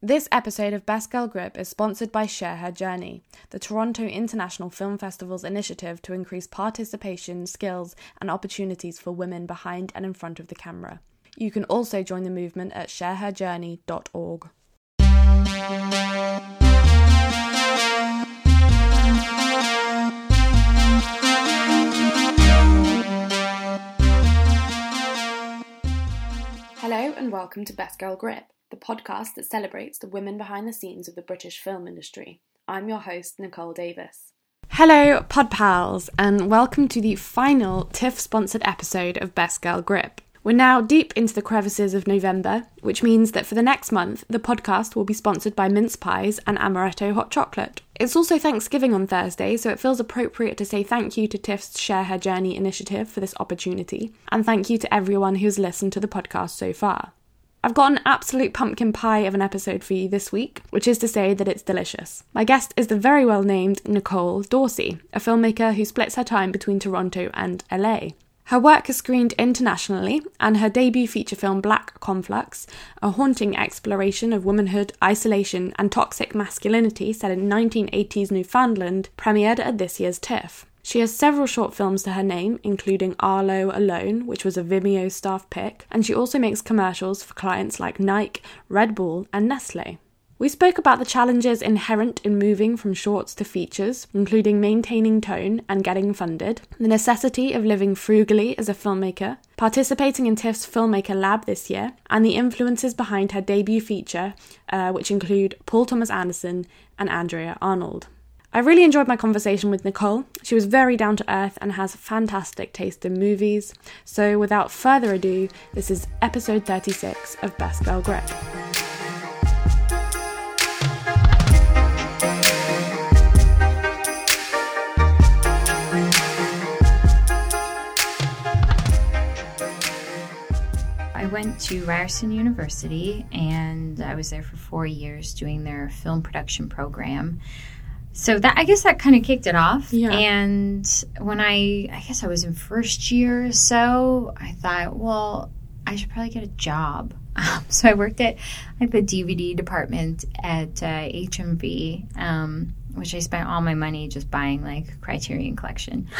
This episode of Best Girl Grip is sponsored by Share Her Journey, the Toronto International Film Festival's initiative to increase participation, skills, and opportunities for women behind and in front of the camera. You can also join the movement at shareherjourney.org. Hello and welcome to Best Girl Grip the podcast that celebrates the women behind the scenes of the British film industry. I'm your host, Nicole Davis. Hello, Pod Pals, and welcome to the final TIFF sponsored episode of Best Girl Grip. We're now deep into the crevices of November, which means that for the next month, the podcast will be sponsored by mince pies and amaretto hot chocolate. It's also Thanksgiving on Thursday, so it feels appropriate to say thank you to TIFF's Share Her Journey initiative for this opportunity, and thank you to everyone who's listened to the podcast so far. I've got an absolute pumpkin pie of an episode for you this week, which is to say that it's delicious. My guest is the very well named Nicole Dorsey, a filmmaker who splits her time between Toronto and LA. Her work has screened internationally, and her debut feature film Black Conflux, a haunting exploration of womanhood, isolation, and toxic masculinity set in 1980s Newfoundland, premiered at this year's TIFF. She has several short films to her name, including Arlo Alone, which was a Vimeo staff pick, and she also makes commercials for clients like Nike, Red Bull, and Nestle. We spoke about the challenges inherent in moving from shorts to features, including maintaining tone and getting funded, the necessity of living frugally as a filmmaker, participating in TIFF's Filmmaker Lab this year, and the influences behind her debut feature, uh, which include Paul Thomas Anderson and Andrea Arnold. I really enjoyed my conversation with Nicole. She was very down to earth and has fantastic taste in movies. So, without further ado, this is episode 36 of Best Girl Grip. I went to Ryerson University and I was there for four years doing their film production program so that I guess that kind of kicked it off. Yeah. And when I I guess I was in first year or so, I thought, well, I should probably get a job. Um, so I worked at like the DVD department at uh, HMV, um, which I spent all my money just buying like Criterion Collection.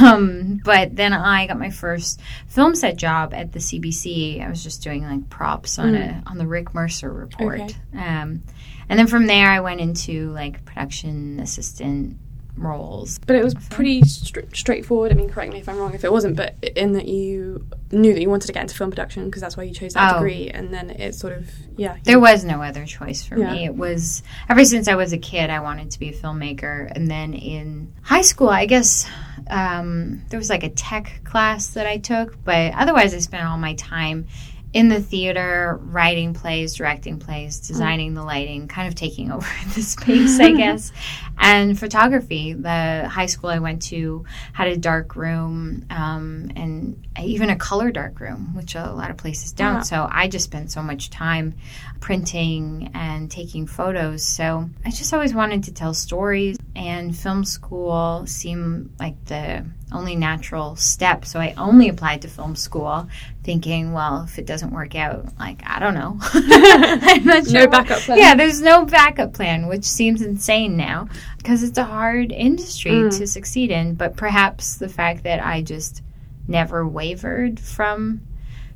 Um, but then I got my first film set job at the CBC. I was just doing like props on mm. a on the Rick Mercer report. Okay. Um, and then from there, I went into like production assistant roles. But it was pretty st- straightforward. I mean, correct me if I'm wrong if it wasn't, but in that you knew that you wanted to get into film production because that's why you chose that oh. degree, and then it sort of yeah. There was no other choice for yeah. me. It was ever since I was a kid, I wanted to be a filmmaker, and then in high school, I guess. Um, there was like a tech class that I took, but otherwise, I spent all my time in the theater, writing plays, directing plays, designing the lighting, kind of taking over the space, I guess. and photography. The high school I went to had a dark room um, and even a color dark room, which a lot of places don't. Yeah. So I just spent so much time printing and taking photos. So I just always wanted to tell stories, and film school seemed like the only natural step. So I only applied to film school thinking, well, if it doesn't work out, like, I don't know. I'm not sure. No backup plan. Yeah, there's no backup plan, which seems insane now because it's a hard industry mm. to succeed in. But perhaps the fact that I just never wavered from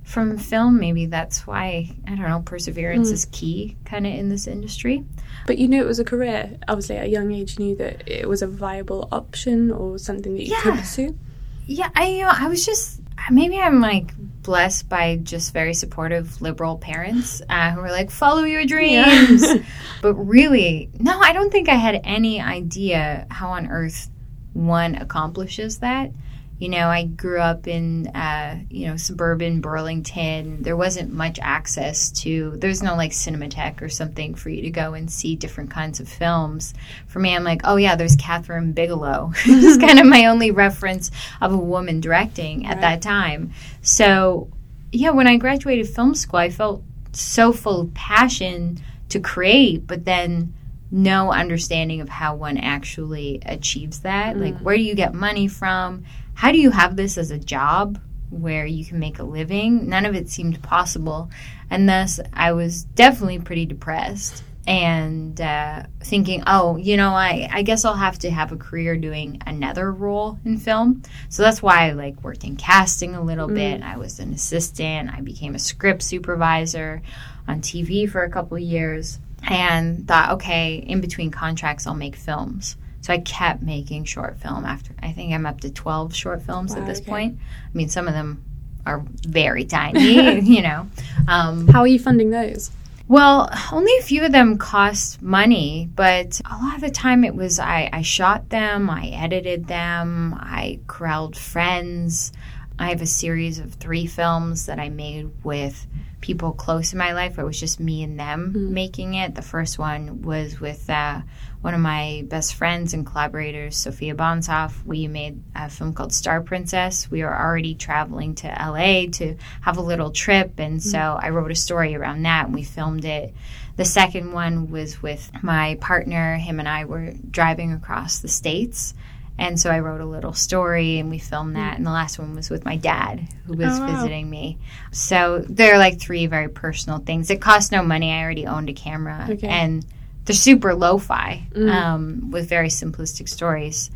from film maybe that's why i don't know perseverance mm. is key kind of in this industry but you knew it was a career obviously at a young age you knew that it was a viable option or something that you yeah. could pursue yeah i you know i was just maybe i'm like blessed by just very supportive liberal parents uh, who were like follow your dreams yeah. but really no i don't think i had any idea how on earth one accomplishes that you know, I grew up in, uh, you know, suburban Burlington. There wasn't much access to, there's no like Cinematheque or something for you to go and see different kinds of films. For me, I'm like, oh yeah, there's Kathryn Bigelow. it's kind of my only reference of a woman directing at right. that time. So, yeah, when I graduated film school, I felt so full of passion to create, but then no understanding of how one actually achieves that. Mm. Like, where do you get money from? How do you have this as a job where you can make a living. None of it seemed possible. And thus, I was definitely pretty depressed and uh, thinking, oh, you know, I, I guess I'll have to have a career doing another role in film. So that's why I like worked in casting a little mm. bit. I was an assistant. I became a script supervisor on TV for a couple of years and thought, okay, in between contracts, I'll make films. So I kept making short film after, I think I'm up to 12 short films wow, at this okay. point. I mean, some of them are very tiny, you know. Um, How are you funding those? Well, only a few of them cost money, but a lot of the time it was I, I shot them, I edited them, I corralled friends. I have a series of three films that I made with people close in my life. It was just me and them mm-hmm. making it. The first one was with uh, one of my best friends and collaborators, Sophia Bonsoff. We made a film called Star Princess. We were already traveling to LA to have a little trip, and mm-hmm. so I wrote a story around that, and we filmed it. The second one was with my partner. Him and I were driving across the states and so I wrote a little story and we filmed that. And the last one was with my dad who was oh, wow. visiting me. So they're like three very personal things. It cost no money. I already owned a camera. Okay. And they're super lo fi mm. um, with very simplistic stories.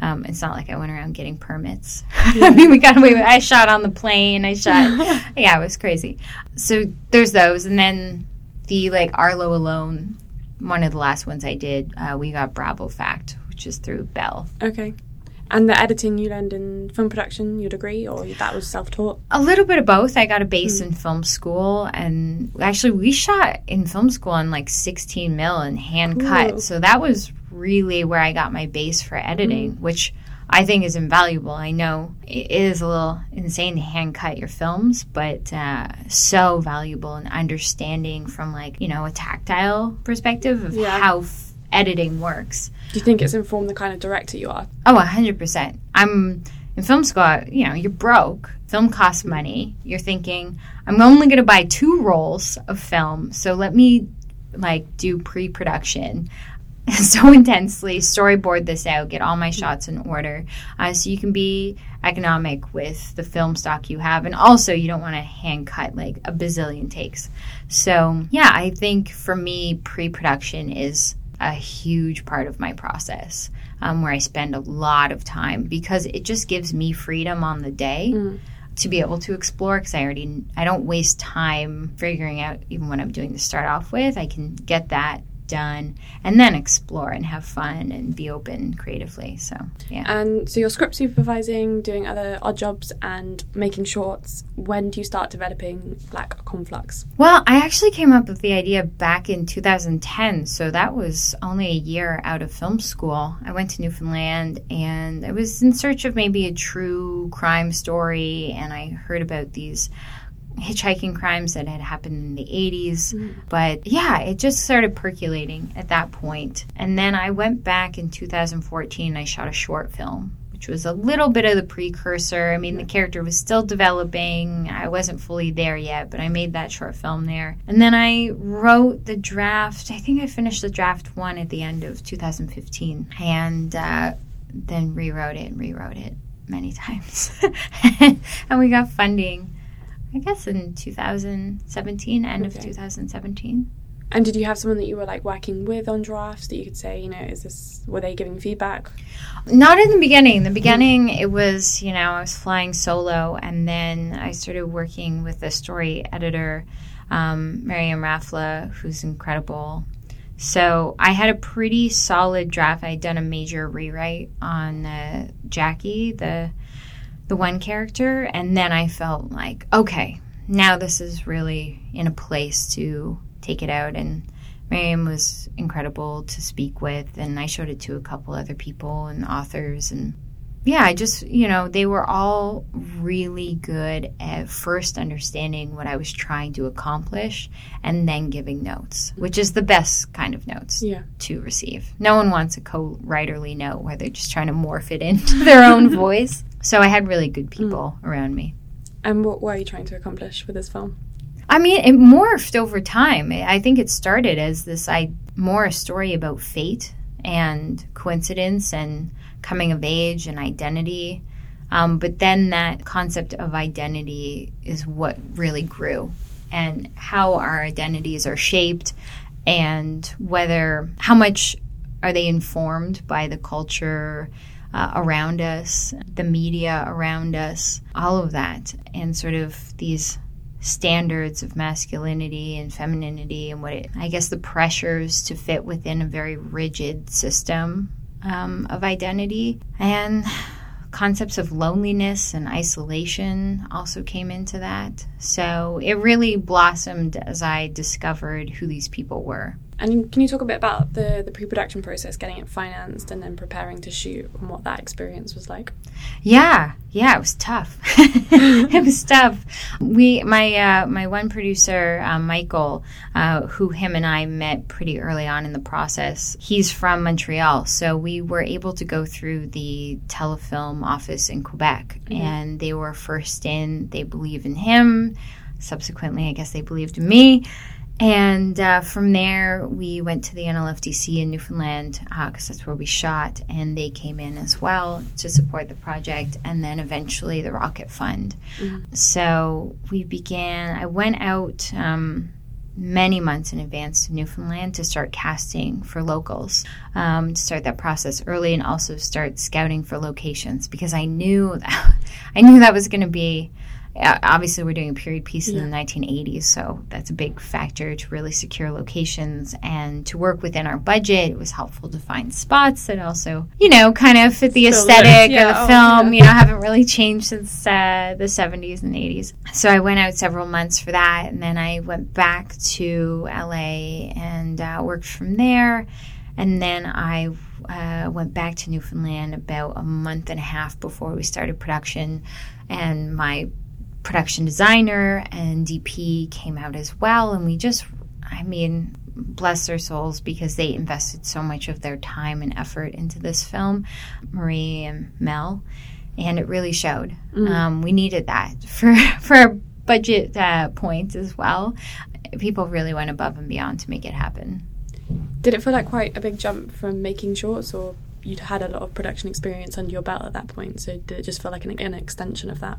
Um, it's not like I went around getting permits. Yeah. I mean, we got away with I shot on the plane. I shot. yeah, it was crazy. So there's those. And then the like Arlo Alone, one of the last ones I did, uh, we got Bravo Fact, which is through Bell. Okay. And the editing you learned in film production, your degree, or that was self taught? A little bit of both. I got a base mm. in film school, and actually, we shot in film school on like 16 mil and hand cut. So that was really where I got my base for editing, mm. which I think is invaluable. I know it is a little insane to hand cut your films, but uh, so valuable in understanding from like, you know, a tactile perspective of yeah. how editing works. Do you think it's informed the kind of director you are? Oh, 100%. I'm in film school, you know, you're broke. Film costs money. You're thinking, I'm only going to buy two rolls of film, so let me like do pre-production so intensely, storyboard this out, get all my shots in order, uh, so you can be economic with the film stock you have, and also you don't want to hand cut like a bazillion takes. So yeah, I think for me, pre-production is a huge part of my process um, where I spend a lot of time because it just gives me freedom on the day. Mm. To be able to explore, because I already I don't waste time figuring out even what I'm doing to start off with. I can get that done and then explore and have fun and be open creatively so yeah. And so you're script supervising doing other odd jobs and making shorts. When do you start developing black conflux? Well i actually came up with the idea back in 2010 so that was only a year out of film school. I went to newfoundland and i was in search of maybe a true crime story and i heard about these hitchhiking crimes that had happened in the 80s. Mm. But yeah, it just started percolating at that point. And then I went back in 2014 I shot a short film. Which was a little bit of the precursor. I mean, the character was still developing. I wasn't fully there yet, but I made that short film there. And then I wrote the draft. I think I finished the draft one at the end of 2015. And uh, then rewrote it and rewrote it many times. and we got funding I guess in 2017, end okay. of 2017. And did you have someone that you were like working with on drafts that you could say, you know, is this were they giving feedback? Not in the beginning. In the beginning, it was you know I was flying solo, and then I started working with a story editor, um, Miriam Rafla, who's incredible. So I had a pretty solid draft. I'd done a major rewrite on uh, Jackie, the the one character, and then I felt like, okay, now this is really in a place to take it out. And Miriam was incredible to speak with, and I showed it to a couple other people and authors. And yeah, I just, you know, they were all really good at first understanding what I was trying to accomplish and then giving notes, which is the best kind of notes yeah. to receive. No one wants a co writerly note where they're just trying to morph it into their own voice. So I had really good mm. people mm. around me. And what were you trying to accomplish with this film? I mean, it morphed over time. I think it started as this I more a story about fate and coincidence and coming of age and identity. Um, but then that concept of identity is what really grew and how our identities are shaped and whether how much are they informed by the culture uh, around us, the media around us, all of that, and sort of these standards of masculinity and femininity and what it, I guess the pressures to fit within a very rigid system um, of identity. And concepts of loneliness and isolation also came into that. So it really blossomed as I discovered who these people were. And can you talk a bit about the, the pre production process, getting it financed and then preparing to shoot, and what that experience was like? Yeah, yeah, it was tough. it was tough. We, my uh, my one producer, uh, Michael, uh, who him and I met pretty early on in the process. He's from Montreal, so we were able to go through the telefilm office in Quebec, mm-hmm. and they were first in. They believe in him. Subsequently, I guess they believed in me and uh, from there, we went to the NLFDC in Newfoundland because uh, that's where we shot, and they came in as well to support the project, and then eventually the Rocket Fund. Mm-hmm. So we began, I went out um, many months in advance to Newfoundland to start casting for locals, um, to start that process early, and also start scouting for locations because I knew that, I knew that was going to be obviously we're doing a period piece yeah. in the 1980s so that's a big factor to really secure locations and to work within our budget. It was helpful to find spots that also you know kind of fit the Still aesthetic yeah, of the oh, film yeah. you know haven't really changed since uh, the 70s and 80s so i went out several months for that and then i went back to la and uh, worked from there. And then i uh, went back to Newfoundland about a month and a half before we started production, and my production designer and DP came out as well. And we just, I mean, bless their souls because they invested so much of their time and effort into this film, Marie and Mel. And it really showed. Mm. Um, we needed that for, for a budget uh, point as well. People really went above and beyond to make it happen. Did it feel like quite a big jump from making shorts or you'd had a lot of production experience under your belt at that point. So did it just feel like an, an, extension of that?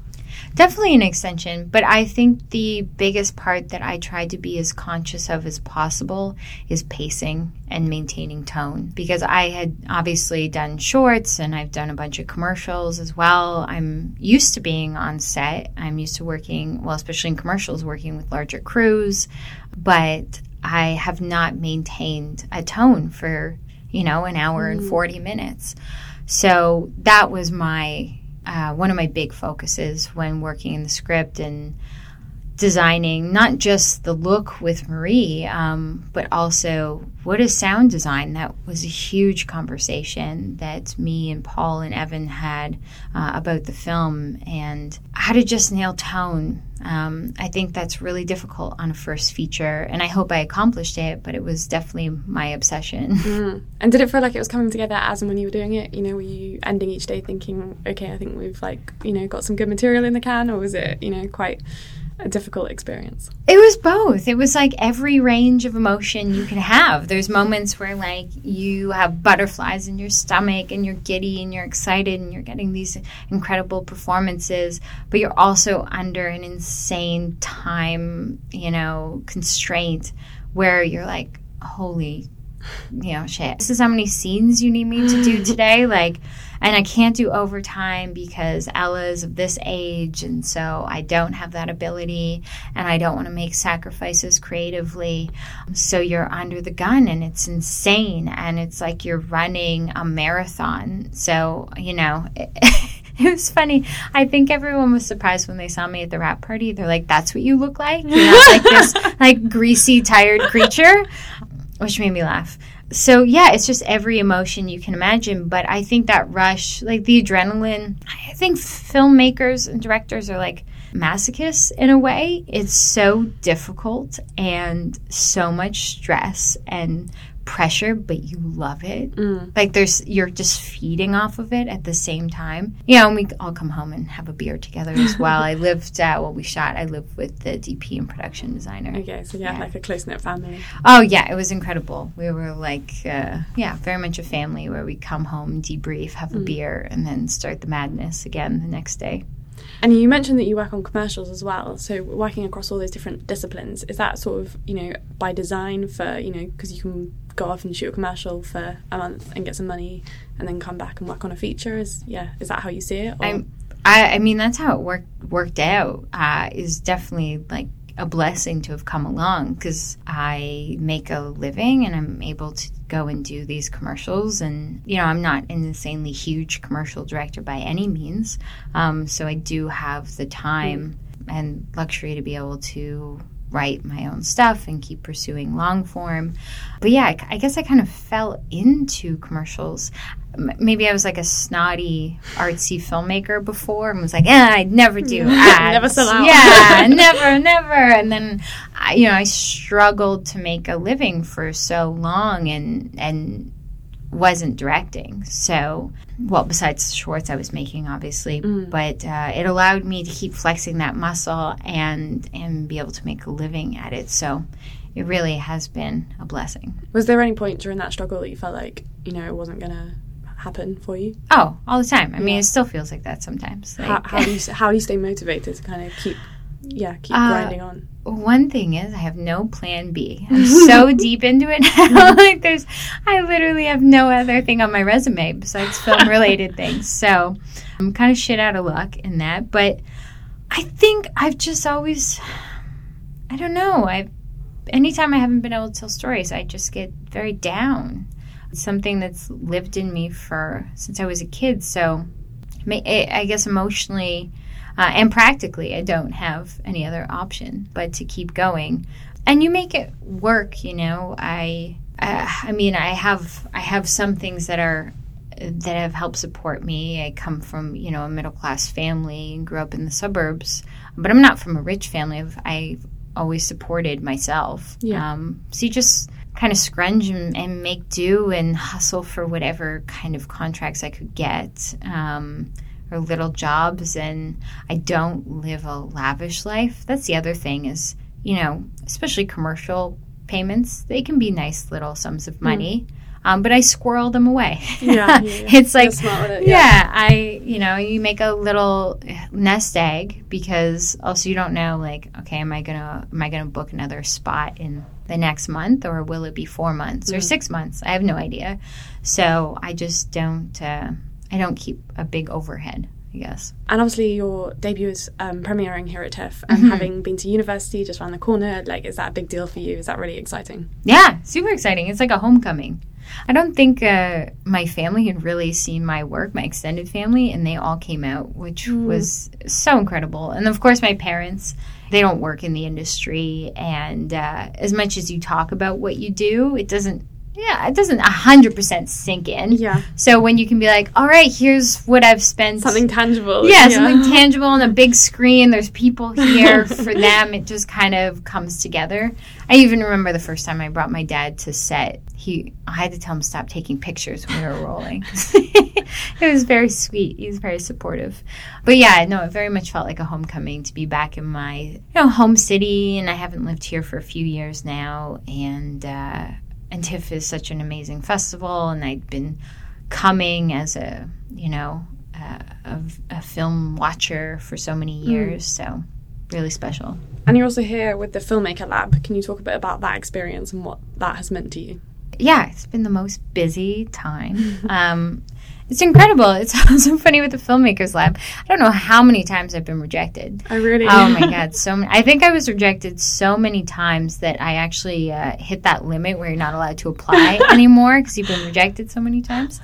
Definitely an extension. But I think the biggest part that I tried to be as conscious of as possible is pacing and maintaining tone. Because I had obviously done shorts and I've done a bunch of commercials as well. I'm used to being on set. I'm used to working, well, especially in commercials, working with larger crews. But I have not maintained a tone for you know, an hour mm. and 40 minutes. So that was my uh, one of my big focuses when working in the script and designing not just the look with Marie, um, but also what is sound design. That was a huge conversation that me and Paul and Evan had uh, about the film and how to just nail tone. Um, I think that's really difficult on a first feature, and I hope I accomplished it, but it was definitely my obsession. Mm. And did it feel like it was coming together as and when you were doing it? You know, were you ending each day thinking, okay, I think we've like, you know, got some good material in the can, or was it, you know, quite a difficult experience? It was both. It was like every range of emotion you can have. There's moments where like you have butterflies in your stomach and you're giddy and you're excited and you're getting these incredible performances, but you're also under an insane time, you know, constraint where you're like, holy, you know, shit. This is how many scenes you need me to do today. Like and I can't do overtime because Ella's of this age, and so I don't have that ability, and I don't want to make sacrifices creatively. So you're under the gun, and it's insane, and it's like you're running a marathon. So you know. It, it was funny. I think everyone was surprised when they saw me at the wrap party. They're like, "That's what you look like? You're not like this like greasy, tired creature," which made me laugh so yeah, it's just every emotion you can imagine. But I think that rush, like the adrenaline, I think filmmakers and directors are like masochists in a way. It's so difficult and so much stress and pressure, but you love it. Mm. Like there's you're just feeding off of it at the same time. You know, and we all come home and have a beer together as well. I lived uh, well, we shot. I lived with the DP and production designer. Okay, so yeah, yeah. like a close knit family. Oh yeah, it was incredible. We were like, uh, yeah, very much a family where we come home, debrief, have a mm. beer, and then start the madness again the next day. And you mentioned that you work on commercials as well. So working across all those different disciplines, is that sort of, you know, by design for, you know, because you can go off and shoot a commercial for a month and get some money and then come back and work on a feature? Is yeah, is that how you see it? I, I mean, that's how it worked worked out. Uh, is definitely like a blessing to have come along because I make a living and I'm able to go and do these commercials. And, you know, I'm not an insanely huge commercial director by any means. Um, so I do have the time and luxury to be able to write my own stuff and keep pursuing long form. But yeah, I, I guess I kind of fell into commercials. M- maybe I was like a snotty, artsy filmmaker before and was like, yeah, I'd never do ads. never sell out. Yeah, never, never. And then, I, you know, I struggled to make a living for so long and, and, wasn't directing. So, well, besides shorts I was making, obviously, mm. but uh, it allowed me to keep flexing that muscle and and be able to make a living at it. So, it really has been a blessing. Was there any point during that struggle that you felt like you know it wasn't to happen for you? Oh, all the time. I yeah. mean, it still feels like that sometimes. Like, how, how, do you how do you stay motivated to kind of keep yeah keep uh, grinding on? One thing is I have no plan B. I'm so deep into it now. like there's I literally have no other thing on my resume besides film related things. So I'm kind of shit out of luck in that. But I think I've just always I don't know. I anytime I haven't been able to tell stories, I just get very down. It's something that's lived in me for since I was a kid. So I guess emotionally uh, and practically, I don't have any other option but to keep going. And you make it work, you know. I, uh, I mean, I have I have some things that are that have helped support me. I come from you know a middle class family and grew up in the suburbs, but I'm not from a rich family. I've, I've always supported myself. Yeah. Um, so you just kind of scrunch and, and, make do and hustle for whatever kind of contracts I could get. Um, or little jobs and I don't live a lavish life. That's the other thing is, you know, especially commercial payments, they can be nice little sums of money. Mm. Um, but I squirrel them away. Yeah, yeah, yeah. it's like it, yeah. yeah. I you know you make a little nest egg because also you don't know like okay am I gonna am I gonna book another spot in the next month or will it be four months mm. or six months? I have no idea. So I just don't. Uh, I don't keep a big overhead. I guess. And obviously, your debut is um, premiering here at TIFF, and mm-hmm. having been to university just around the corner, like, is that a big deal for you? Is that really exciting? Yeah, super exciting. It's like a homecoming. I don't think uh, my family had really seen my work, my extended family, and they all came out, which mm. was so incredible. And of course, my parents, they don't work in the industry. And uh, as much as you talk about what you do, it doesn't yeah, it doesn't hundred percent sink in. Yeah. So when you can be like, all right, here's what I've spent. Something tangible. Yeah, yeah. something tangible on a big screen. There's people here for them. It just kind of comes together. I even remember the first time I brought my dad to set. He, I had to tell him to stop taking pictures when we were rolling. it was very sweet. He was very supportive. But yeah, no, it very much felt like a homecoming to be back in my, you know, home city. And I haven't lived here for a few years now, and. uh and TIFF is such an amazing festival, and I'd been coming as a you know a, a film watcher for so many hmm. years, mm. so really special. And you're also here with the Filmmaker Lab. Can you talk a bit about that experience and what that has meant to you? Yeah, it's been the most busy time. um, it's incredible. It's so funny with the filmmakers lab. I don't know how many times I've been rejected. I really. Oh my god, so many. I think I was rejected so many times that I actually uh, hit that limit where you're not allowed to apply anymore because you've been rejected so many times.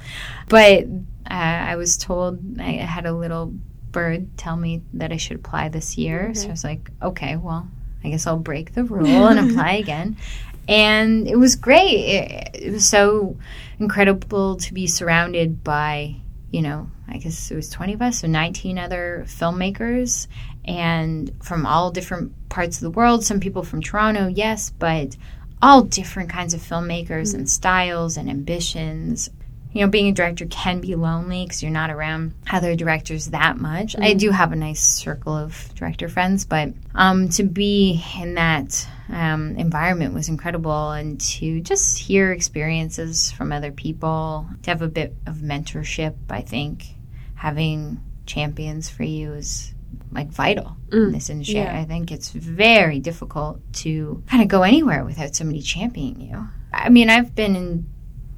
But uh, I was told I had a little bird tell me that I should apply this year. So I was like, okay, well, I guess I'll break the rule and apply again and it was great. It, it, was so incredible to be surrounded by, you know, I guess it was 20 of us, so 19 other filmmakers, and from all different parts of the world. Some people from Toronto, yes, but all different kinds of filmmakers mm. and styles and ambitions you know, being a director can be lonely because you're not around other directors that much. Mm-hmm. I do have a nice circle of director friends, but um, to be in that um, environment was incredible and to just hear experiences from other people, to have a bit of mentorship, I think having champions for you is like vital mm. in this industry. Yeah. I think it's very difficult to kind of go anywhere without somebody championing you. I mean, I've been in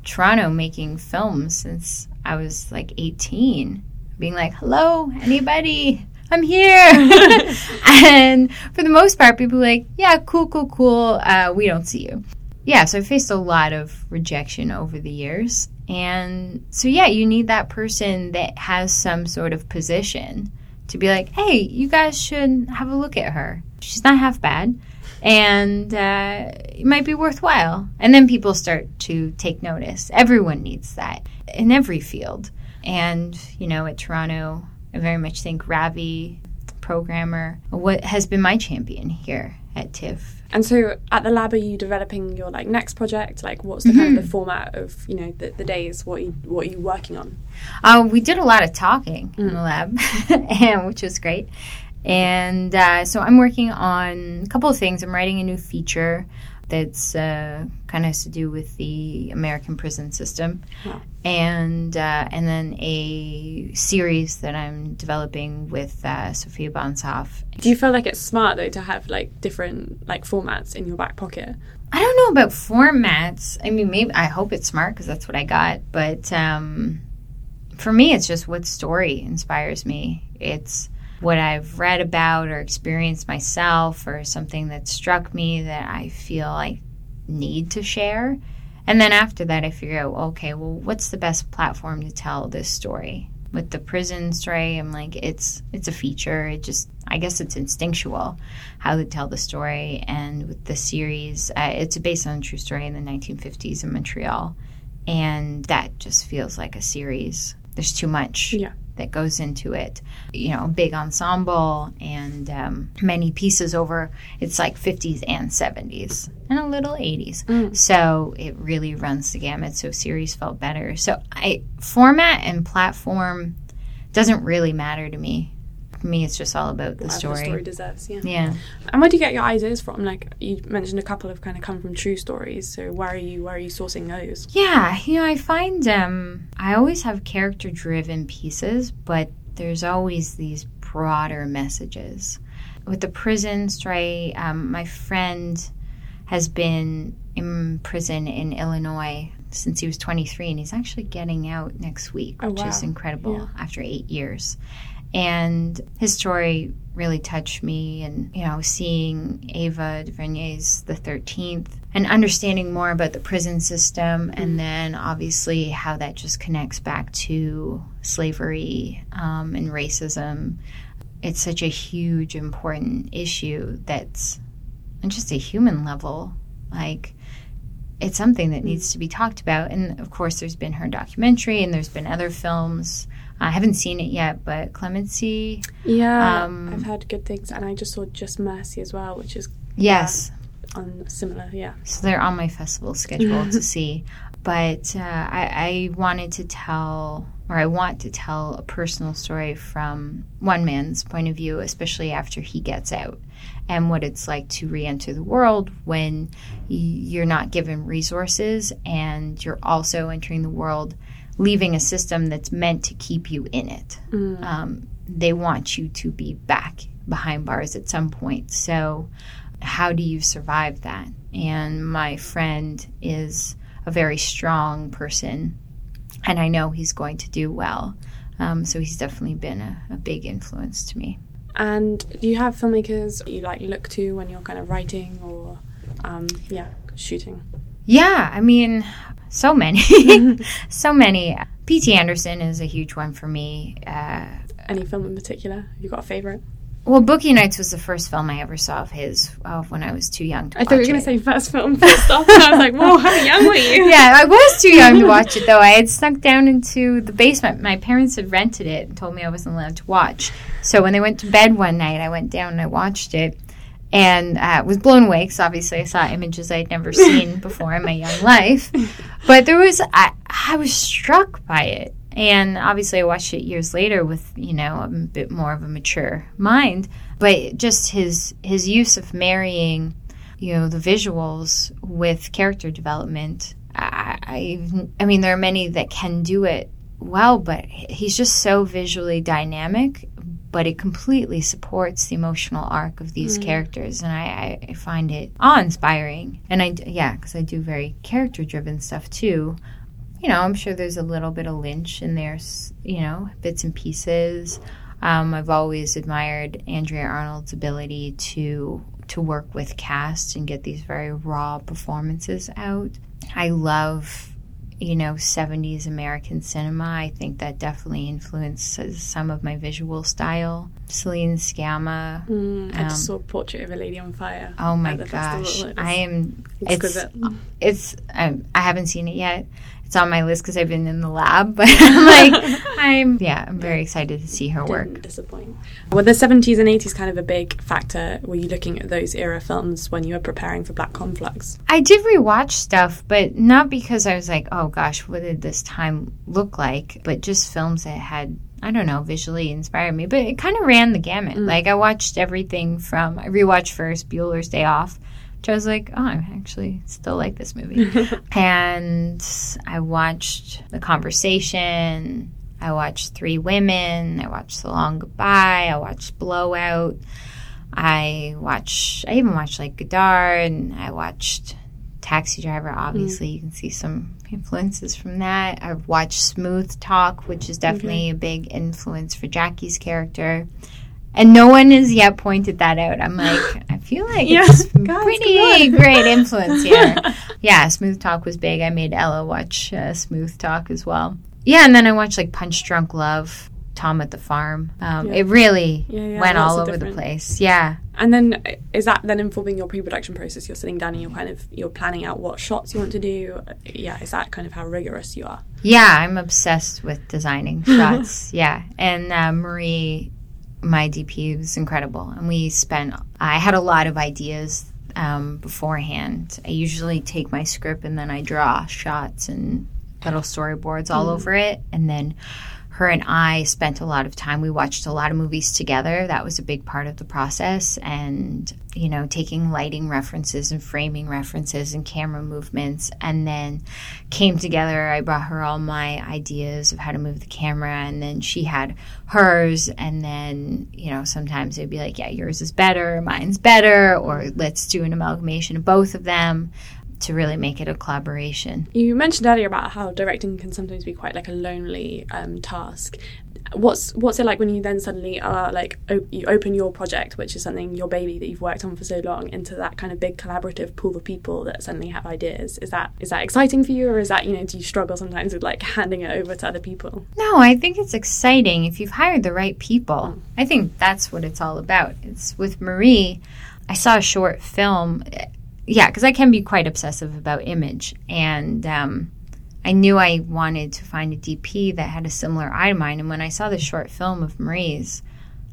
Toronto making films since I was like 18, being like, hello, anybody? I'm here. and for the most part, people like, yeah, cool, cool, cool. Uh, we don't see you. Yeah, so I faced a lot of rejection over the years. And so, yeah, you need that person that has some sort of position to be like, hey, you guys should have a look at her. She's not half bad and uh, it might be worthwhile. And then people start to take notice. Everyone needs that in every field. And, you know, at Toronto, I very much think Ravi, programmer, what has been my champion here at TIFF. And so at the lab, are you developing your like next project? Like, what's the mm-hmm. kind of the mm-hmm. format of you know the, the days? What you, what are you working on? Uh, we did a lot of talking mm. in the lab, and which was great. And uh, so I'm working on a couple of things. I'm writing a new feature that's uh, kind of has to do with the American prison system, and uh, and then a series that I'm developing with uh, Sophia Bansoff. Do you feel like it's smart though to have like different like formats in your back pocket? I don't know about formats. I mean, maybe I hope it's smart because that's what I got. But um, for me, it's just what story inspires me. It's what I've read about or experienced myself or something that struck me that I feel I need to share. And then after that, I figure out, okay, well, what's the best platform to tell this story? With the prison story, I'm like, it's it's a feature. It just, I guess, it's instinctual how to tell the story. And with the series, uh, it's based on a true story in the 1950s in Montreal, and that just feels like a series. There's too much. Yeah that goes into it. You know, big ensemble and um, many pieces over. It's like 50s and 70s and a little 80s. Mm. So it really runs the gamut. So series felt better. So I format and platform doesn't really matter to me for me, it's just all about the story. The story deserves, yeah. Yeah. And where do you get your ideas from? Like you mentioned, a couple have kind of come from true stories. So where are you? Where are you sourcing those? Yeah, you know, I find um, I always have character-driven pieces, but there's always these broader messages. With the prison story, um, my friend has been in prison in Illinois since he was 23 and he's actually getting out next week oh, which wow. is incredible yeah. after eight years and his story really touched me. And, you know, seeing Ava DuVernay's The 13th and understanding more about the prison system, and then obviously how that just connects back to slavery um, and racism. It's such a huge, important issue that's on just a human level. Like, it's something that needs to be talked about. And of course, there's been her documentary, and there's been other films I haven't seen it yet, but Clemency. Yeah, um, I've heard good things, and I just saw Just Mercy as well, which is yes, yeah, on similar. Yeah, so they're on my festival schedule to see. But uh, I, I wanted to tell, or I want to tell, a personal story from one man's point of view, especially after he gets out, and what it's like to re-enter the world when you're not given resources, and you're also entering the world leaving a system that's meant to keep you in it. Mm. Um, they want you to be back behind bars at some point. So, how do you survive that? And my friend is a very strong person, and I know he's going to do well. Um, so he's definitely been a, a, big influence to me. And do you have filmmakers you like look to when you're kind of writing or, um, yeah, shooting? Yeah, I mean, so many, so many. P.T. Anderson is a huge one for me. Uh, Any film in particular? Have you got a favorite? Well, Boogie Nights was the first film I ever saw of his uh, when I was too young to watch. I thought you were going to say first film first off, and I was like, whoa, how young were you? Yeah, I was too young to watch it, though. I had snuck down into the basement. My parents had rented it and told me I wasn't allowed to watch. So when they went to bed one night, I went down and I watched it. And uh, was blown away because obviously I saw images I'd never seen before in my young life. But there was, I, I was struck by it. And obviously, I watched it years later with, you know, a bit more of a mature mind. But just his his use of marrying, you know, the visuals with character development. I, I, I mean, there are many that can do it well, but he's just so visually dynamic but it completely supports the emotional arc of these mm. characters, and I, I, find it awe-inspiring. And I, yeah, because I do very character-driven stuff too. You know, I'm sure there's a little bit of Lynch in there, you know, bits and pieces. Um, I've always admired Andrea Arnold's ability to to work with cast and get these very raw performances out. I love you know, 70s American cinema. I think that definitely influences some of my visual style. Celine Sciamma. Mm, I um, just saw Portrait of a Lady on Fire. Oh my gosh. I am. Exquisite. It's, it's um, I haven't seen it yet it's on my list because I've been in the lab, but I'm like, I'm yeah, I'm very excited to see her Didn't work. Disappoint. Well, the 70s and 80s kind of a big factor. Were you looking at those era films when you were preparing for Black Conflux? I did rewatch stuff, but not because I was like, oh gosh, what did this time look like? But just films that had I don't know, visually inspired me, but it kind of ran the gamut. Mm. Like I watched everything from I rewatched Ferris Bueller's Day Off, I was like, oh, I actually still like this movie. and I watched The Conversation. I watched Three Women. I watched The Long Goodbye. I watched Blowout. I watched, I even watched like Godard and I watched Taxi Driver. Obviously, mm. you can see some influences from that. I've watched Smooth Talk, which is definitely a big influence for Jackie's character and no one has yet pointed that out. I'm like, I feel like yeah, it's God, pretty great influence here. yeah, Smooth Talk was big. I made Ella watch uh, Smooth Talk as well. Yeah, and then I watched like Punch Drunk Love, Tom at the Farm. Um, yeah. It really yeah, yeah, went all over different. the place. Yeah. And then is that then informing your pre-production process? You're sitting down and you're kind of you're planning out what shots you want to do. Yeah, is that kind of how rigorous you are? Yeah, I'm obsessed with designing shots. yeah, and uh, Marie my DP was incredible, and we spent. I had a lot of ideas um, beforehand. I usually take my script and then I draw shots and little storyboards all mm. over it, and then her and I spent a lot of time. We watched a lot of movies together. That was a big part of the process. And, you know, taking lighting references and framing references and camera movements. And then came together. I brought her all my ideas of how to move the camera. And then she had hers. And then, you know, sometimes it'd be like, yeah, yours is better, mine's better, or let's do an amalgamation of both of them to really make it a collaboration. You mentioned earlier about how directing can sometimes be quite like a lonely um, task. What's what's it like when you then suddenly are like op- you open your project, which is something your baby that you've worked on for so long, into that kind of big collaborative pool of people that suddenly have ideas? Is that is that exciting for you, or is that you know do you struggle sometimes with like handing it over to other people? No, I think it's exciting if you've hired the right people. Mm. I think that's what it's all about. It's with Marie. I saw a short film yeah, because I can be quite obsessive about image, and um, I knew I wanted to find a DP that had a similar eye to mine. And when I saw the short film of Marie's,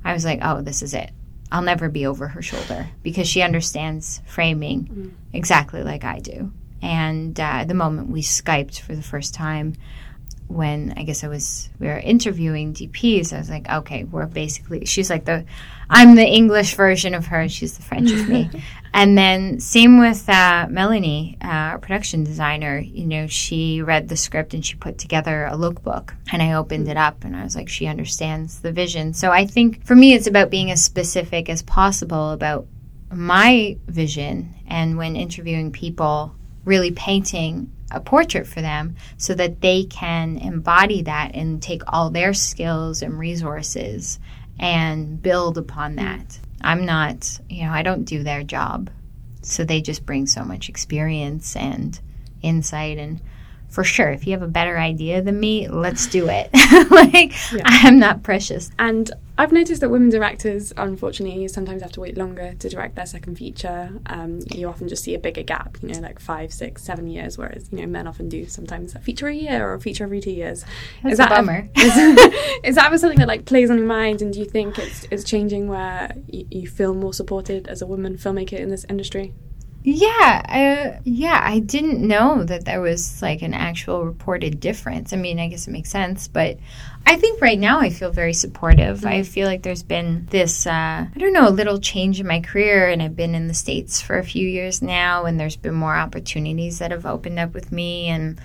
I was like, "Oh, this is it. I'll never be over her shoulder because she understands framing mm. exactly like I do." And uh, the moment we skyped for the first time, when I guess I was we were interviewing DPs, I was like, okay, we're basically she's like the I'm the English version of her, she's the French of me. and then same with uh, Melanie, uh, our production designer. You know, she read the script and she put together a lookbook, and I opened it up and I was like, she understands the vision. So I think for me, it's about being as specific as possible about my vision, and when interviewing people, really painting a portrait for them so that they can embody that and take all their skills and resources and build upon that. I'm not, you know, I don't do their job. So they just bring so much experience and insight and for sure. If you have a better idea than me, let's do it. like, yeah. I'm not precious. And I've noticed that women directors, unfortunately, sometimes have to wait longer to direct their second feature. Um, you often just see a bigger gap, you know, like five, six, seven years, whereas, you know, men often do sometimes a feature a year or a feature every two years. That's is that a bummer. A, is, is, that something that, like, plays on your mind? And do you think it's, it's changing where you, you feel more supported as a woman filmmaker in this industry? Yeah, uh, yeah, I didn't know that there was like an actual reported difference. I mean, I guess it makes sense, but I think right now I feel very supportive. Mm-hmm. I feel like there's been this, uh, I don't know, a little change in my career, and I've been in the States for a few years now, and there's been more opportunities that have opened up with me, and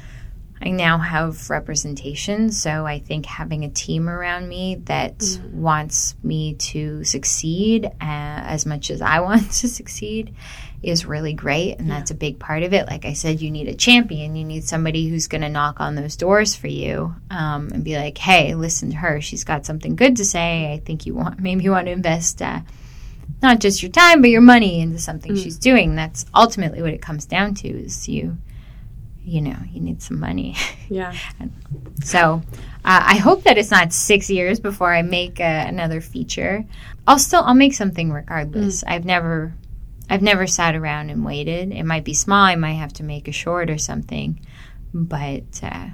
I now have representation. So I think having a team around me that mm-hmm. wants me to succeed uh, as much as I want to succeed is really great and yeah. that's a big part of it. Like i said you need a champion. You need somebody who's going to knock on those doors for you um, and be like hey listen to her. She's got something good to say. I think you want maybe you want to invest uh, not just your time but your money into something mm. she's doing. That's ultimately what it comes down to is you you know you need some money. Yeah. So uh, i hope that it's not six years before i make uh, another feature. I'll still i'll make something regardless. Mm. i've never I've never sat around and waited. It might be small. I might have to make a short or something, but uh,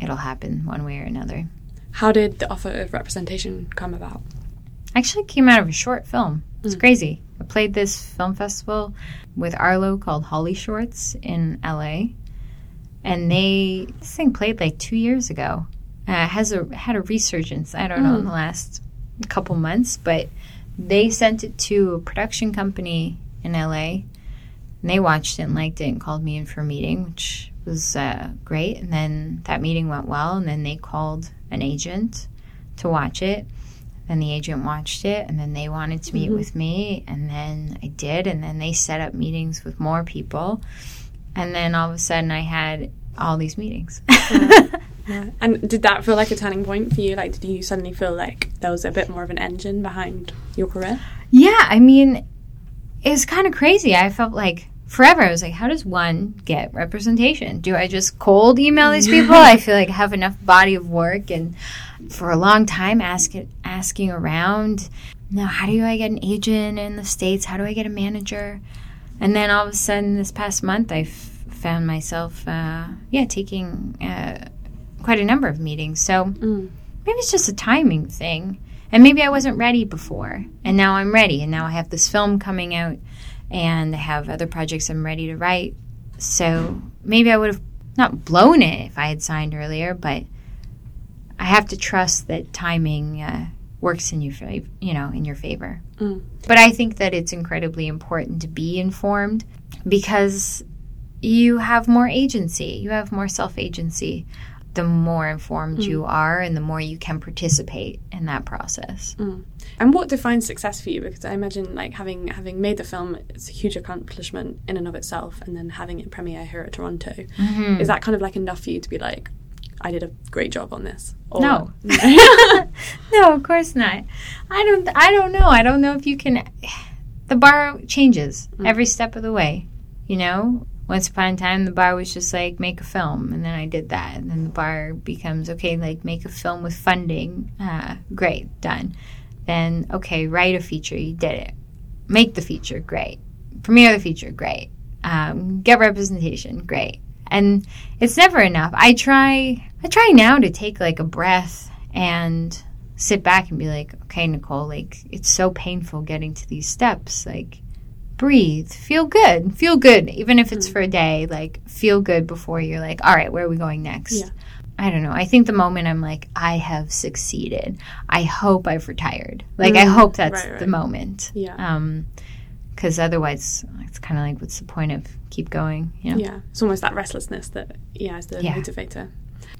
it'll happen one way or another. How did the offer of representation come about? Actually, came out of a short film. It's mm. crazy. I played this film festival with Arlo called Holly Shorts in LA, and they this thing played like two years ago. Uh, has a had a resurgence. I don't mm. know in the last couple months, but they sent it to a production company in LA, and they watched it and liked it and called me in for a meeting, which was uh, great. And then that meeting went well, and then they called an agent to watch it. Then the agent watched it, and then they wanted to meet mm-hmm. with me, and then I did, and then they set up meetings with more people, and then all of a sudden I had all these meetings. Yeah. And did that feel like a turning point for you? Like, did you suddenly feel like there was a bit more of an engine behind your career? Yeah, I mean, it's kind of crazy. I felt like forever. I was like, how does one get representation? Do I just cold email these people? I feel like I have enough body of work, and for a long time, ask it, asking around. Now, how do I get an agent in the states? How do I get a manager? And then all of a sudden, this past month, I found myself, uh, yeah, taking. Uh, quite a number of meetings. So mm. maybe it's just a timing thing. And maybe I wasn't ready before, and now I'm ready. And now I have this film coming out, and I have other projects I'm ready to write. So maybe I would have not blown it if I had signed earlier, but I have to trust that timing uh, works in your favor, you know, in your favor. Mm. But I think that it's incredibly important to be informed because you have more agency, you have more self agency the more informed mm. you are and the more you can participate in that process. Mm. And what defines success for you? Because I imagine like having having made the film, it's a huge accomplishment in and of itself, and then having it premiere here at Toronto. Mm-hmm. Is that kind of like enough for you to be like, I did a great job on this? Or, no, no, of course not. I don't. I don't know. I don't know if you can. The bar changes mm. every step of the way. You know, once upon a time the bar was just like make a film. And then i did that. And then the bar becomes okay like make a film with funding. Uh, great done. Then okay write a feature. You did it. Make the feature. Great. Premiere the feature. Great. Um, get representation. Great. And it's never enough. I try i try now to take like a breath and sit back and be like okay nicole like it's so painful getting to these steps. Like breathe, feel good, feel good, even if it's mm. for a day. Like, feel good before you're like, all right, where are we going next? Yeah. I don't know. I think the moment I'm like, I have succeeded. I hope I've retired. Like, mm. I hope that's right, right. the moment. Yeah. Um, because otherwise, it's kind of like, what's the point of keep going? You know? Yeah. It's almost that restlessness that, yeah, is the yeah. motivator.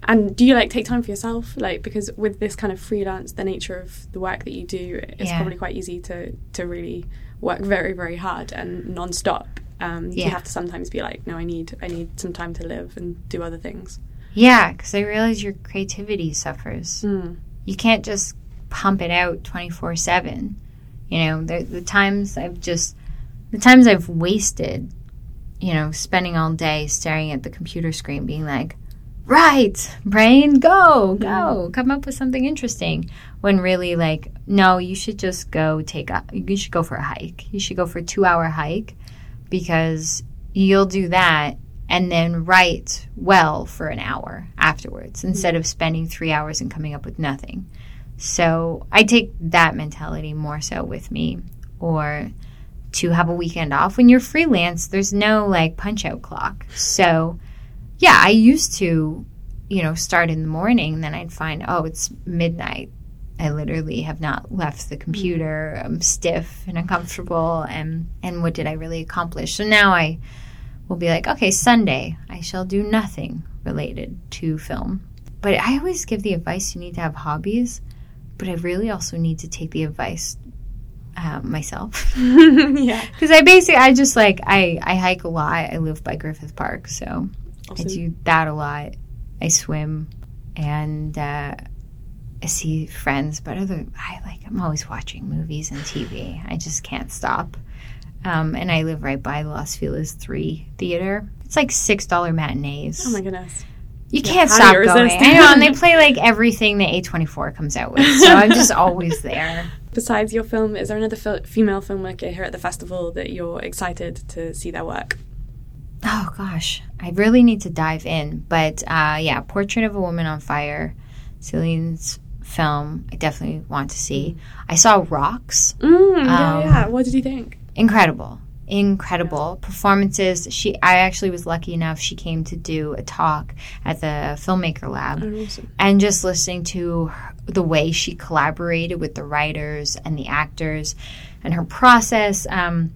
And do you like take time for yourself? Like because with this kind of freelance, the nature of the work that you do, it's yeah. probably quite easy to to really work very very hard and non-stop um, yeah. you have to sometimes be like no i need i need some time to live and do other things yeah because i realize your creativity suffers mm. you can't just pump it out 24 7 you know the, the times i've just the times i've wasted you know, spending all day staring at the computer screen, being like, right, brain, go, go, mm-hmm. come up with something interesting. When really, like, no, you should just go take a, you should go for a hike. You should go for a two hour hike because you'll do that and then write well for an hour afterwards instead of spending three hours and coming up with nothing. So I take that mentality more so with me. Or to have a weekend off. When you're freelance, there's no like punch out clock. So, yeah, I used to, you know, start in the morning, then I'd find, oh, it's midnight. I literally have not left the computer. I'm stiff and uncomfortable, and and what did I really accomplish? So now I will be like, okay, Sunday, I shall do nothing related to film. But I always give the advice you need to have hobbies, but I really also need to take the advice uh, myself. yeah. Because I basically, I just like, I, I hike a lot. I live by Griffith Park, so awesome. I do that a lot. I swim and uh, I see friends, but other, I like, I'm always watching movies and TV. I just can't stop. Um, and I live right by the Los Feliz 3 theater. It's like $6 matinees. Oh my goodness. You yeah, can't stop going. I know, and they play like everything that A24 comes out with. So I'm just always there. Besides your film, is there another fil- female filmmaker here at the festival that you're excited to see their work? Oh gosh, I really need to dive in. But uh, yeah, Portrait of a Woman on Fire, Celine's film, I definitely want to see. I saw Rocks. Mm, yeah, um, yeah. What did you think? Incredible incredible performances. She, I actually was lucky enough. She came to do a talk at the filmmaker lab, oh, awesome. and just listening to her, the way she collaborated with the writers and the actors, and her process. Um,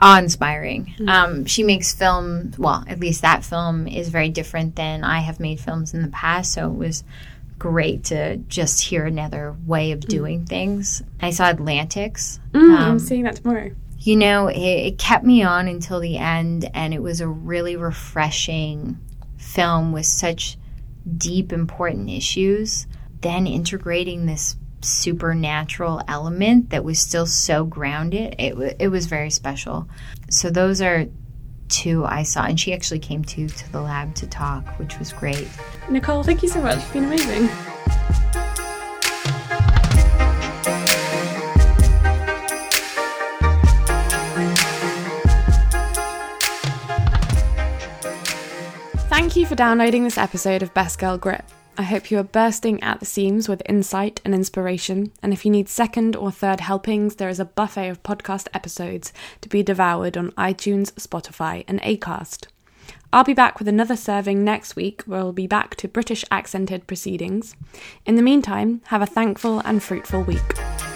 awe-inspiring. Mm-hmm. Um, she makes film. Well, at least that film is very different than I have made films in the past. So it was great to just hear another way of mm. doing mm. things. I saw Atlantics. Mm, um, I'm seeing that tomorrow you know, it, it kept me on until the end, and it was a really refreshing film with such deep, important issues. Then integrating this supernatural element that was still so grounded, it, w- it was very special. So, those are two I saw, and she actually came to to the lab to talk, which was great. Nicole, thank you so much. It's been amazing. Thank you for downloading this episode of Best Girl Grip. I hope you are bursting at the seams with insight and inspiration. And if you need second or third helpings, there is a buffet of podcast episodes to be devoured on iTunes, Spotify, and Acast. I'll be back with another serving next week where we'll be back to British accented proceedings. In the meantime, have a thankful and fruitful week.